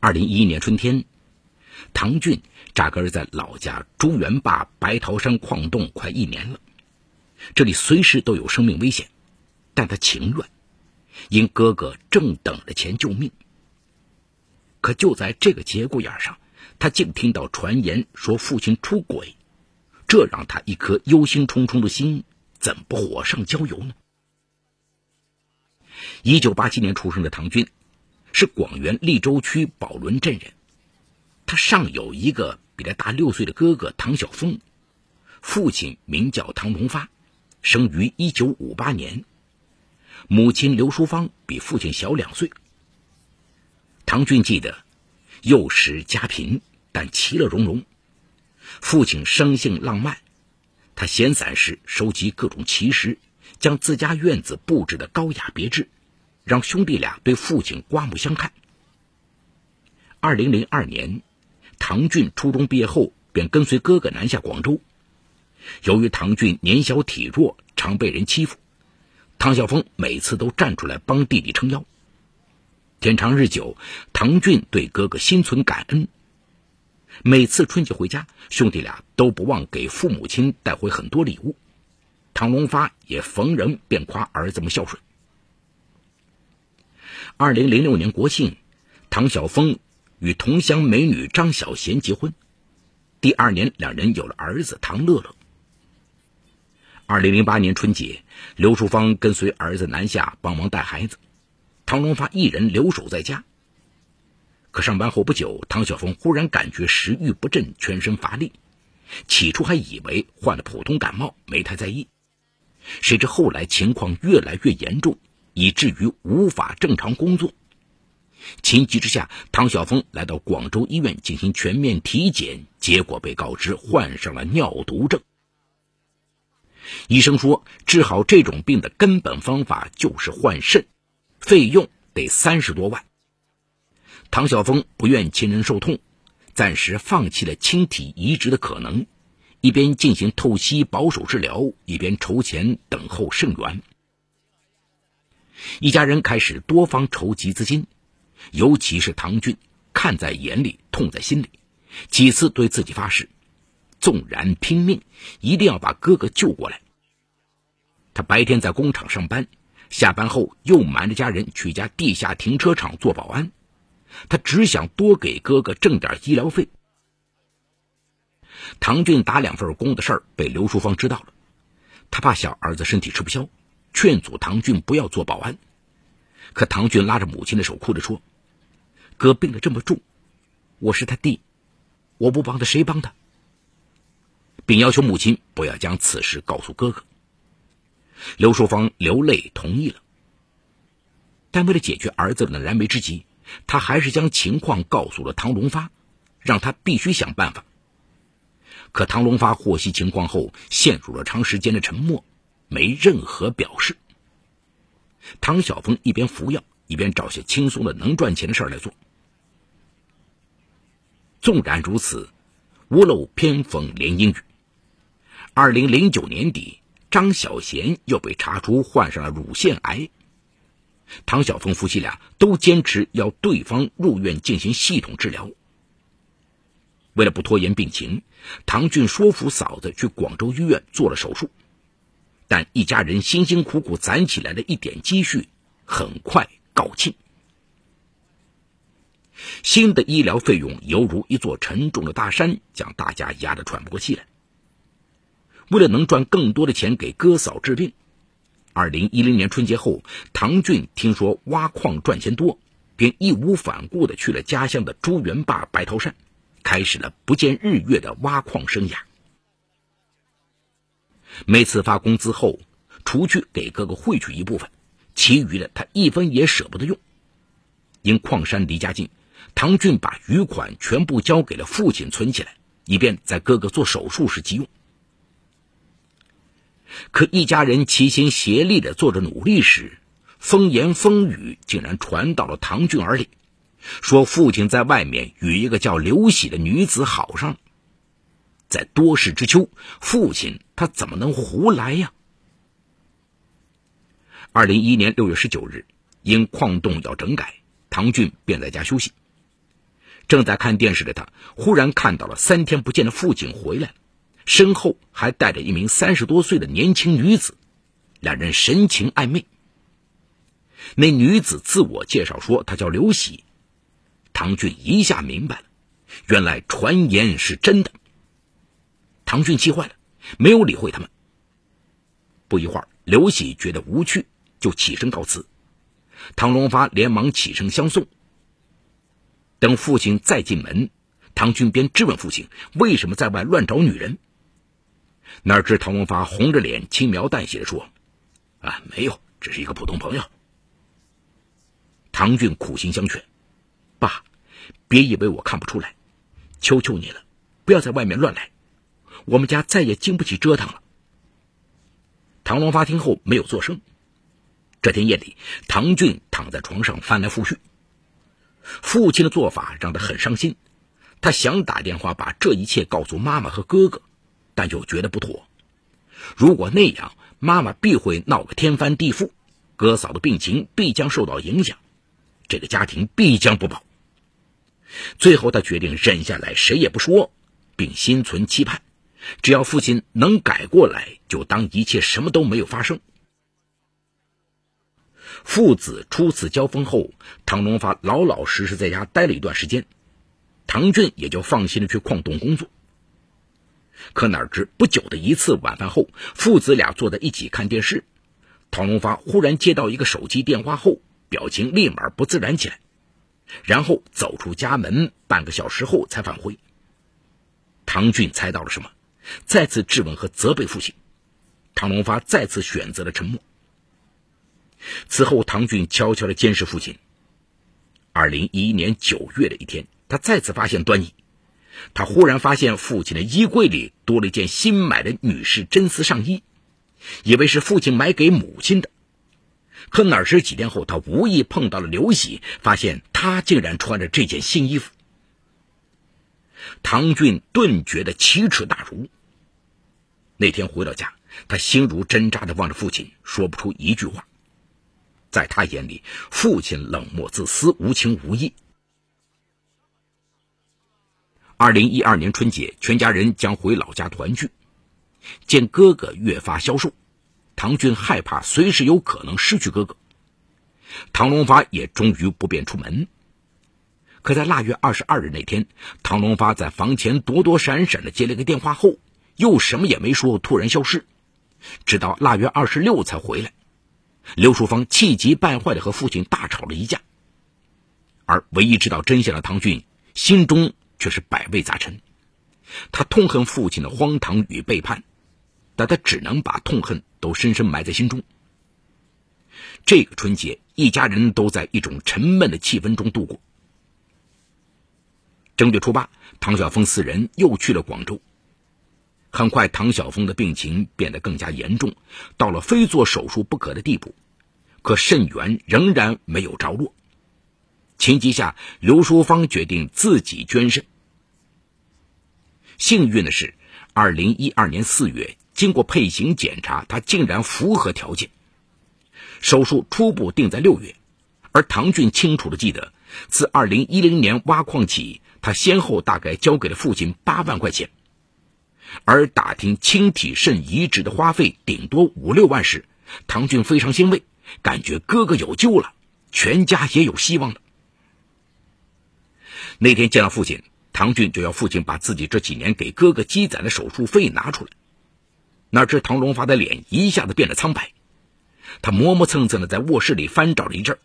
二零一一年春天，唐俊扎根在老家朱元坝白桃山矿洞快一年了，这里随时都有生命危险，但他情愿，因哥哥正等着钱救命。可就在这个节骨眼上，他竟听到传言说父亲出轨，这让他一颗忧心忡忡的心怎不火上浇油呢？一九八七年出生的唐军，是广元利州区宝轮镇人。他上有一个比他大六岁的哥哥唐晓峰，父亲名叫唐龙发，生于一九五八年。母亲刘淑芳比父亲小两岁。唐军记得，幼时家贫，但其乐融融。父亲生性浪漫，他闲散时收集各种奇石，将自家院子布置的高雅别致。让兄弟俩对父亲刮目相看。二零零二年，唐俊初中毕业后便跟随哥哥南下广州。由于唐俊年小体弱，常被人欺负，唐晓峰每次都站出来帮弟弟撑腰。天长日久，唐俊对哥哥心存感恩。每次春节回家，兄弟俩都不忘给父母亲带回很多礼物。唐龙发也逢人便夸儿子们孝顺。二零零六年国庆，唐晓峰与同乡美女张小娴结婚。第二年，两人有了儿子唐乐乐。二零零八年春节，刘淑芳跟随儿子南下帮忙带孩子，唐龙发一人留守在家。可上班后不久，唐晓峰忽然感觉食欲不振，全身乏力。起初还以为患了普通感冒，没太在意。谁知后来情况越来越严重。以至于无法正常工作。情急之下，唐晓峰来到广州医院进行全面体检，结果被告知患上了尿毒症。医生说，治好这种病的根本方法就是换肾，费用得三十多万。唐晓峰不愿亲人受痛，暂时放弃了亲体移植的可能，一边进行透析保守治疗，一边筹钱等候肾源。一家人开始多方筹集资金，尤其是唐俊，看在眼里，痛在心里，几次对自己发誓，纵然拼命，一定要把哥哥救过来。他白天在工厂上班，下班后又瞒着家人去家地下停车场做保安，他只想多给哥哥挣点医疗费。唐俊打两份工的事儿被刘淑芳知道了，他怕小儿子身体吃不消。劝阻唐俊不要做保安，可唐俊拉着母亲的手，哭着说：“哥病得这么重，我是他弟，我不帮他谁帮他？”并要求母亲不要将此事告诉哥哥。刘淑芳流泪同意了，但为了解决儿子的燃眉之急，他还是将情况告诉了唐龙发，让他必须想办法。可唐龙发获悉情况后，陷入了长时间的沉默。没任何表示。唐晓峰一边服药，一边找些轻松的、能赚钱的事来做。纵然如此，屋漏偏逢连阴雨。二零零九年底，张小娴又被查出患上了乳腺癌。唐晓峰夫妻俩都坚持要对方入院进行系统治疗。为了不拖延病情，唐俊说服嫂子去广州医院做了手术。但一家人辛辛苦苦攒起来的一点积蓄，很快告罄。新的医疗费用犹如一座沉重的大山，将大家压得喘不过气来。为了能赚更多的钱给哥嫂治病，二零一零年春节后，唐俊听说挖矿赚钱多，便义无反顾地去了家乡的朱元坝白桃山，开始了不见日月的挖矿生涯。每次发工资后，除去给哥哥汇去一部分，其余的他一分也舍不得用。因矿山离家近，唐俊把余款全部交给了父亲存起来，以便在哥哥做手术时急用。可一家人齐心协力的做着努力时，风言风语竟然传到了唐俊耳里，说父亲在外面与一个叫刘喜的女子好上了。在多事之秋，父亲他怎么能胡来呀？二零一一年六月十九日，因矿洞要整改，唐俊便在家休息。正在看电视的他，忽然看到了三天不见的父亲回来了身后还带着一名三十多岁的年轻女子，两人神情暧昧。那女子自我介绍说她叫刘喜，唐俊一下明白了，原来传言是真的。唐俊气坏了，没有理会他们。不一会儿，刘喜觉得无趣，就起身告辞。唐龙发连忙起身相送。等父亲再进门，唐俊便质问父亲为什么在外乱找女人。哪知唐龙发红着脸，轻描淡写的说：“啊，没有，只是一个普通朋友。”唐俊苦心相劝：“爸，别以为我看不出来，求求你了，不要在外面乱来。”我们家再也经不起折腾了。唐龙发听后没有作声。这天夜里，唐俊躺在床上翻来覆去。父亲的做法让他很伤心，他想打电话把这一切告诉妈妈和哥哥，但又觉得不妥。如果那样，妈妈必会闹个天翻地覆，哥嫂的病情必将受到影响，这个家庭必将不保。最后，他决定忍下来，谁也不说，并心存期盼。只要父亲能改过来，就当一切什么都没有发生。父子初次交锋后，唐龙发老老实实在家待了一段时间，唐俊也就放心的去矿洞工作。可哪知不久的一次晚饭后，父子俩坐在一起看电视，唐龙发忽然接到一个手机电话后，表情立马不自然起来，然后走出家门，半个小时后才返回。唐俊猜到了什么？再次质问和责备父亲，唐龙发再次选择了沉默。此后，唐俊悄悄的监视父亲。二零一一年九月的一天，他再次发现端倪。他忽然发现父亲的衣柜里多了一件新买的女士真丝上衣，以为是父亲买给母亲的。可哪知几天后，他无意碰到了刘喜，发现他竟然穿着这件新衣服。唐俊顿觉得奇耻大辱。那天回到家，他心如针扎的望着父亲，说不出一句话。在他眼里，父亲冷漠自私、无情无义。二零一二年春节，全家人将回老家团聚，见哥哥越发消瘦，唐俊害怕随时有可能失去哥哥。唐龙发也终于不便出门。可在腊月二十二日那天，唐龙发在房前躲躲闪闪的接了个电话后。又什么也没说，突然消失，直到腊月二十六才回来。刘淑芳气急败坏的和父亲大吵了一架，而唯一知道真相的唐俊心中却是百味杂陈。他痛恨父亲的荒唐与背叛，但他只能把痛恨都深深埋在心中。这个春节，一家人都在一种沉闷的气氛中度过。正月初八，唐晓峰四人又去了广州。很快，唐晓峰的病情变得更加严重，到了非做手术不可的地步。可肾源仍然没有着落。情急下，刘淑芳决定自己捐肾。幸运的是，二零一二年四月，经过配型检查，他竟然符合条件。手术初步定在六月。而唐俊清楚的记得，自二零一零年挖矿起，他先后大概交给了父亲八万块钱。而打听清体肾移植的花费顶多五六万时，唐俊非常欣慰，感觉哥哥有救了，全家也有希望了。那天见到父亲，唐俊就要父亲把自己这几年给哥哥积攒的手术费拿出来。哪知唐荣发的脸一下子变得苍白，他磨磨蹭蹭的在卧室里翻找了一阵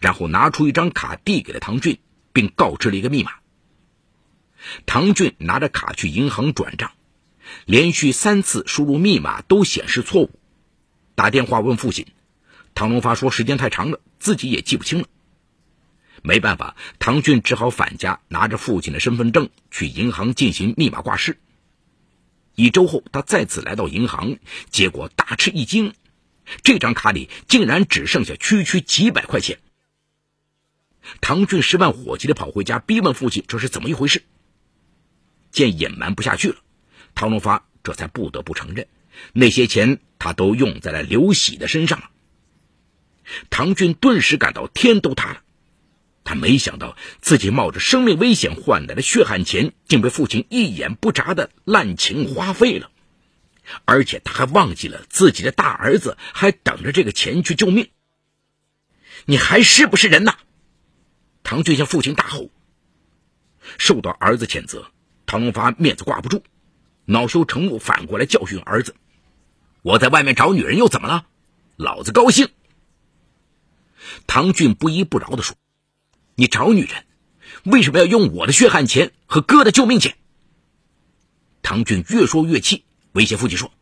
然后拿出一张卡递给了唐俊，并告知了一个密码。唐俊拿着卡去银行转账。连续三次输入密码都显示错误，打电话问父亲，唐龙发说时间太长了，自己也记不清了。没办法，唐俊只好返家，拿着父亲的身份证去银行进行密码挂失。一周后，他再次来到银行，结果大吃一惊，这张卡里竟然只剩下区区几百块钱。唐俊十万火急的跑回家，逼问父亲这是怎么一回事。见隐瞒不下去了。唐龙发这才不得不承认，那些钱他都用在了刘喜的身上了。唐俊顿时感到天都塌了。他没想到自己冒着生命危险换来的血汗钱，竟被父亲一眼不眨的滥情花费了，而且他还忘记了自己的大儿子还等着这个钱去救命。你还是不是人呐？唐俊向父亲大吼。受到儿子谴责，唐龙发面子挂不住，恼羞成怒，反过来教训儿子：“我在外面找女人又怎么了？老子高兴。”唐俊不依不饶地说。你找女人，为什么要用我的血汗钱和哥的救命钱？唐俊越说越气，威胁父亲说：“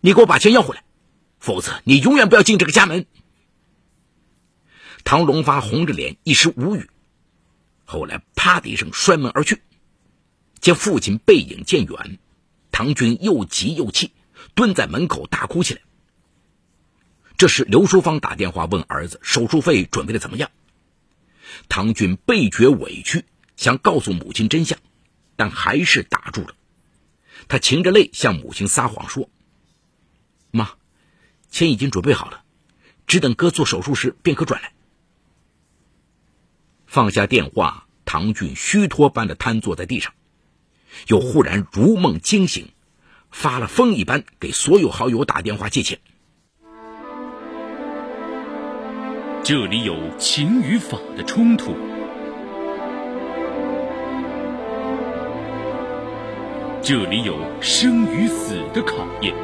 你给我把钱要回来，否则你永远不要进这个家门。”唐龙发红着脸，一时无语。后来，啪的一声摔门而去。见父亲背影渐远，唐俊又急又气，蹲在门口大哭起来。这时，刘淑芳打电话问儿子手术费准备的怎么样。唐俊倍觉委屈，想告诉母亲真相，但还是打住了。他噙着泪向母亲撒谎说：“妈，钱已经准备好了，只等哥做手术时便可转来。”放下电话，唐俊虚脱般的瘫坐在地上，又忽然如梦惊醒，发了疯一般给所有好友打电话借钱。这里有情与法的冲突，这里有生与死的考验，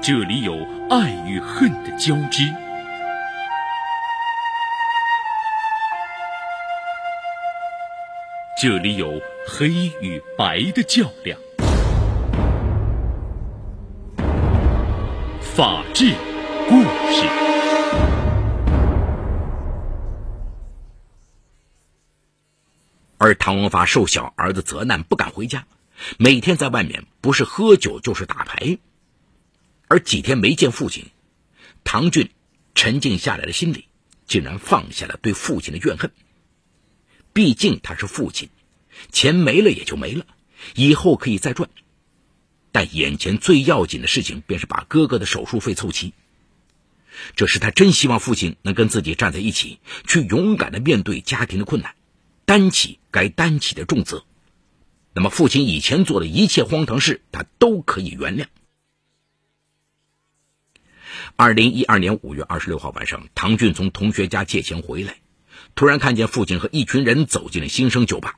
这里有爱与恨的交织，这里有黑与白的较量。法治故事。而唐文发受小儿子责难，不敢回家，每天在外面不是喝酒就是打牌。而几天没见父亲，唐俊沉静下来的心里竟然放下了对父亲的怨恨。毕竟他是父亲，钱没了也就没了，以后可以再赚。但眼前最要紧的事情，便是把哥哥的手术费凑齐。这是他真希望父亲能跟自己站在一起，去勇敢的面对家庭的困难，担起该担起的重责。那么，父亲以前做的一切荒唐事，他都可以原谅。二零一二年五月二十六号晚上，唐俊从同学家借钱回来，突然看见父亲和一群人走进了新生酒吧，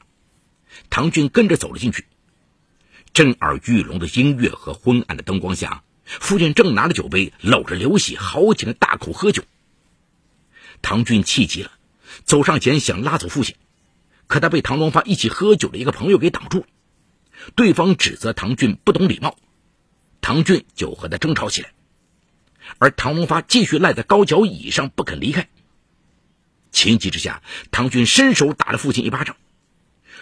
唐俊跟着走了进去。震耳欲聋的音乐和昏暗的灯光下，父亲正拿着酒杯，搂着刘喜，豪情的大口喝酒。唐俊气急了，走上前想拉走父亲，可他被唐龙发一起喝酒的一个朋友给挡住了。对方指责唐俊不懂礼貌，唐俊就和他争吵起来，而唐龙发继续赖在高脚椅上不肯离开。情急之下，唐俊伸手打了父亲一巴掌，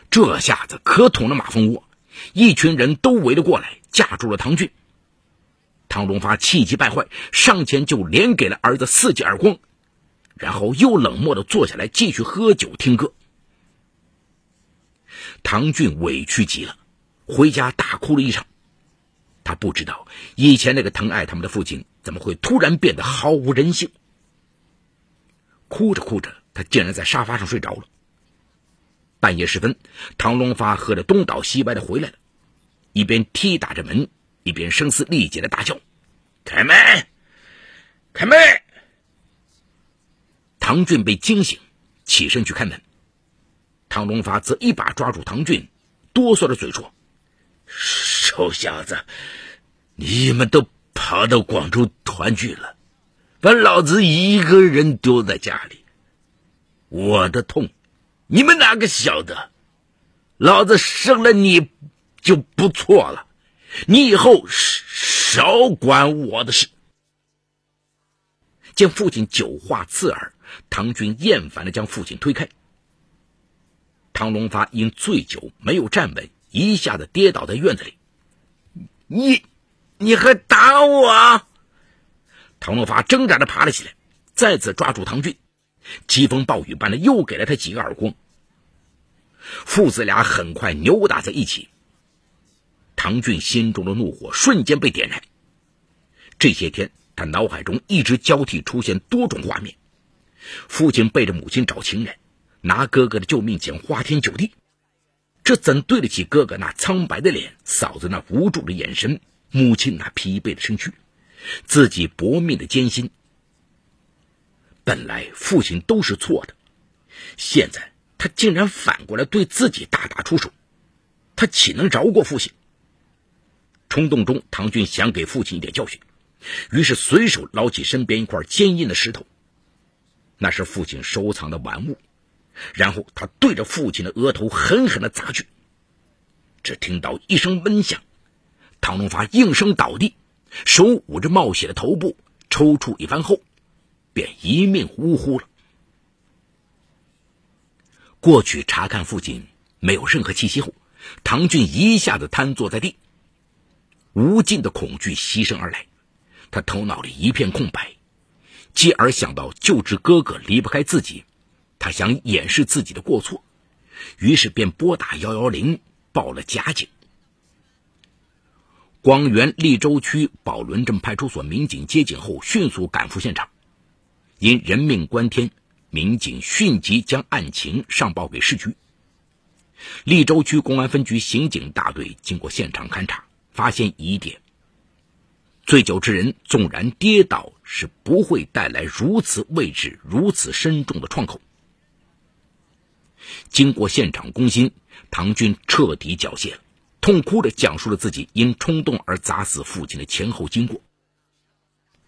这下子可捅了马蜂窝。一群人都围了过来，架住了唐俊。唐龙发气急败坏，上前就连给了儿子四记耳光，然后又冷漠的坐下来继续喝酒听歌。唐俊委屈极了，回家大哭了一场。他不知道以前那个疼爱他们的父亲怎么会突然变得毫无人性。哭着哭着，他竟然在沙发上睡着了。半夜时分，唐龙发喝得东倒西歪的回来了，一边踢打着门，一边声嘶力竭的大叫：“开门，开门！”唐俊被惊醒，起身去开门。唐龙发则一把抓住唐俊，哆嗦着嘴说：“臭小子，你们都跑到广州团聚了，把老子一个人丢在家里，我的痛。”你们哪个晓得？老子生了你就不错了，你以后少管我的事。见父亲酒话刺耳，唐军厌烦的将父亲推开。唐龙发因醉酒没有站稳，一下子跌倒在院子里。你，你还打我？唐龙发挣扎着爬了起来，再次抓住唐军。疾风暴雨般的又给了他几个耳光，父子俩很快扭打在一起。唐俊心中的怒火瞬间被点燃。这些天他脑海中一直交替出现多种画面：父亲背着母亲找情人，拿哥哥的救命钱花天酒地，这怎对得起哥哥那苍白的脸、嫂子那无助的眼神、母亲那疲惫的身躯、自己搏命的艰辛？本来父亲都是错的，现在他竟然反过来对自己大打出手，他岂能饶过父亲？冲动中，唐俊想给父亲一点教训，于是随手捞起身边一块坚硬的石头，那是父亲收藏的玩物。然后他对着父亲的额头狠狠的砸去。只听到一声闷响，唐龙发应声倒地，手捂着冒血的头部，抽搐一番后，便一命呜呼了。过去查看父亲没有任何气息后，唐俊一下子瘫坐在地。无尽的恐惧袭身而来，他头脑里一片空白，继而想到救治哥哥离不开自己，他想掩饰自己的过错，于是便拨打幺幺零报了假警。广元利州区宝轮镇派出所民警接警后，迅速赶赴现场，因人命关天，民警迅即将案情上报给市局。利州区公安分局刑警大队经过现场勘查。发现疑点，醉酒之人纵然跌倒，是不会带来如此位置如此深重的创口。经过现场攻心，唐军彻底缴械了，痛哭着讲述了自己因冲动而砸死父亲的前后经过。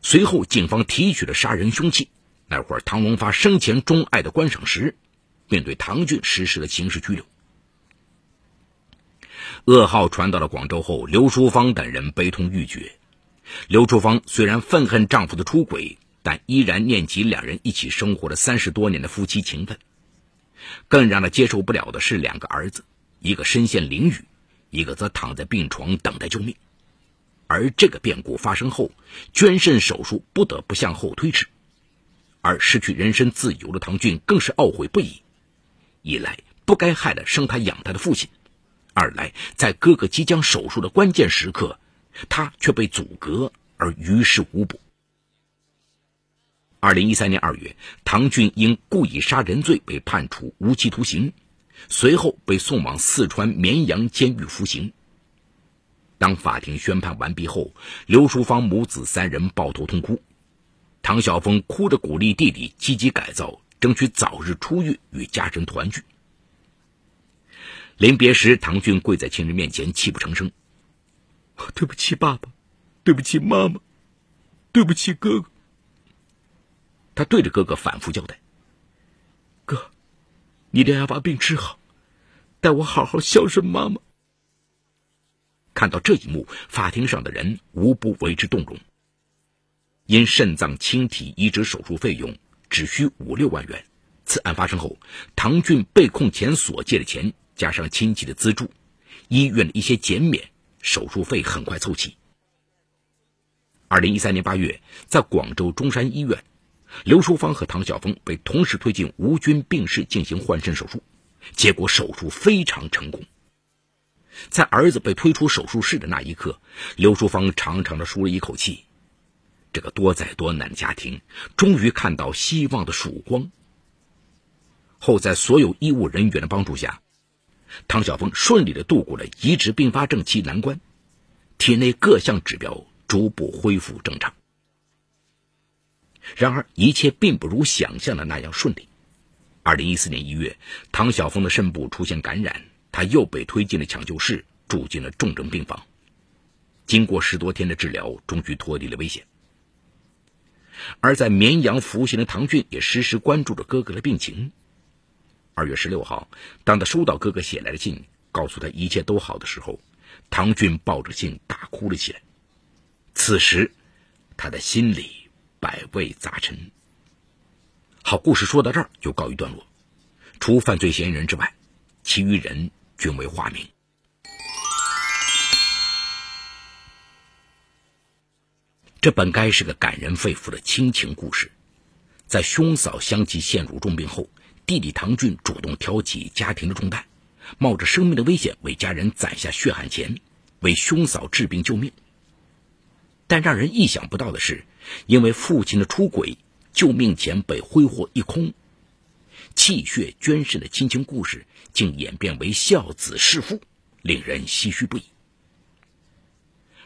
随后，警方提取了杀人凶器，那会儿唐龙发生前钟爱的观赏石，并对唐俊实施了刑事拘留。噩耗传到了广州后，刘淑芳等人悲痛欲绝。刘淑芳虽然愤恨丈夫的出轨，但依然念及两人一起生活了三十多年的夫妻情分。更让她接受不了的是，两个儿子，一个身陷囹圄，一个则躺在病床等待救命。而这个变故发生后，捐肾手术不得不向后推迟。而失去人身自由的唐俊更是懊悔不已：一来不该害了生他养他的父亲。二来，在哥哥即将手术的关键时刻，他却被阻隔而于事无补。二零一三年二月，唐俊因故意杀人罪被判处无期徒刑，随后被送往四川绵阳监狱服刑。当法庭宣判完毕后，刘淑芳母子三人抱头痛哭，唐晓峰哭着鼓励弟弟积极改造，争取早日出狱与家人团聚。临别时，唐俊跪在亲人面前，泣不成声：“对不起，爸爸，对不起，妈妈，对不起，哥哥。”他对着哥哥反复交代：“哥，你一定要把病治好，带我好好孝顺妈妈。”看到这一幕，法庭上的人无不为之动容。因肾脏清体移植手术费用只需五六万元，此案发生后，唐俊被控前所借的钱。加上亲戚的资助，医院的一些减免，手术费很快凑齐。二零一三年八月，在广州中山医院，刘淑芳和唐晓峰被同时推进无菌病室进行换肾手术，结果手术非常成功。在儿子被推出手术室的那一刻，刘淑芳长长的舒了一口气，这个多灾多难的家庭终于看到希望的曙光。后在所有医务人员的帮助下。唐晓峰顺利的度过了移植并发症期难关，体内各项指标逐步恢复正常。然而，一切并不如想象的那样顺利。二零一四年一月，唐晓峰的肾部出现感染，他又被推进了抢救室，住进了重症病房。经过十多天的治疗，终于脱离了危险。而在绵阳服刑的唐俊也时时关注着哥哥的病情。二月十六号，当他收到哥哥写来的信，告诉他一切都好的时候，唐俊抱着信大哭了起来。此时，他的心里百味杂陈。好，故事说到这儿就告一段落。除犯罪嫌疑人之外，其余人均为化名。这本该是个感人肺腑的亲情故事，在兄嫂相继陷入重病后。弟弟唐俊主动挑起家庭的重担，冒着生命的危险为家人攒下血汗钱，为兄嫂治病救命。但让人意想不到的是，因为父亲的出轨，救命钱被挥霍一空，气血捐肾的亲情故事竟演变为孝子弑父，令人唏嘘不已。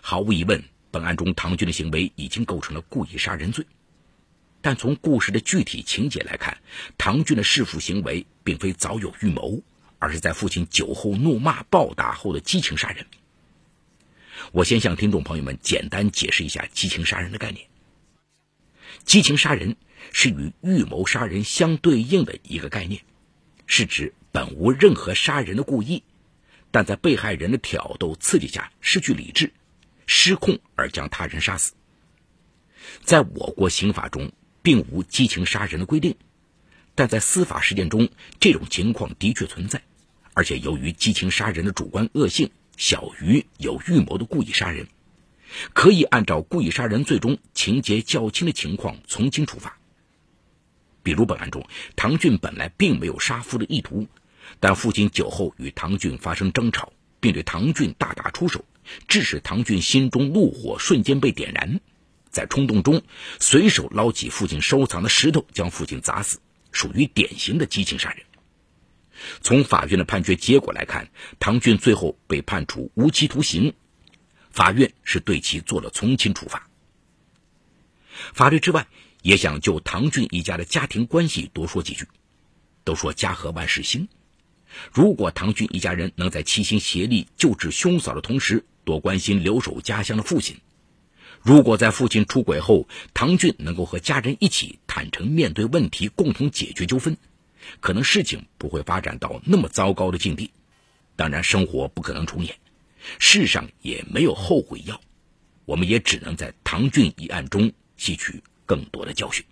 毫无疑问，本案中唐军的行为已经构成了故意杀人罪。但从故事的具体情节来看，唐军的弑父行为并非早有预谋，而是在父亲酒后怒骂暴打后的激情杀人。我先向听众朋友们简单解释一下激情杀人的概念。激情杀人是与预谋杀人相对应的一个概念，是指本无任何杀人的故意，但在被害人的挑逗刺激下失去理智、失控而将他人杀死。在我国刑法中。并无激情杀人的规定，但在司法实践中，这种情况的确存在。而且，由于激情杀人的主观恶性小于有预谋的故意杀人，可以按照故意杀人罪中情节较轻的情况从轻处罚。比如本案中，唐俊本来并没有杀父的意图，但父亲酒后与唐俊发生争吵，并对唐俊大打出手，致使唐俊心中怒火瞬间被点燃。在冲动中，随手捞起父亲收藏的石头，将父亲砸死，属于典型的激情杀人。从法院的判决结果来看，唐俊最后被判处无期徒刑，法院是对其做了从轻处罚。法律之外，也想就唐俊一家的家庭关系多说几句。都说家和万事兴，如果唐俊一家人能在齐心协力救治兄嫂的同时，多关心留守家乡的父亲。如果在父亲出轨后，唐俊能够和家人一起坦诚面对问题，共同解决纠纷，可能事情不会发展到那么糟糕的境地。当然，生活不可能重演，世上也没有后悔药，我们也只能在唐俊一案中吸取更多的教训。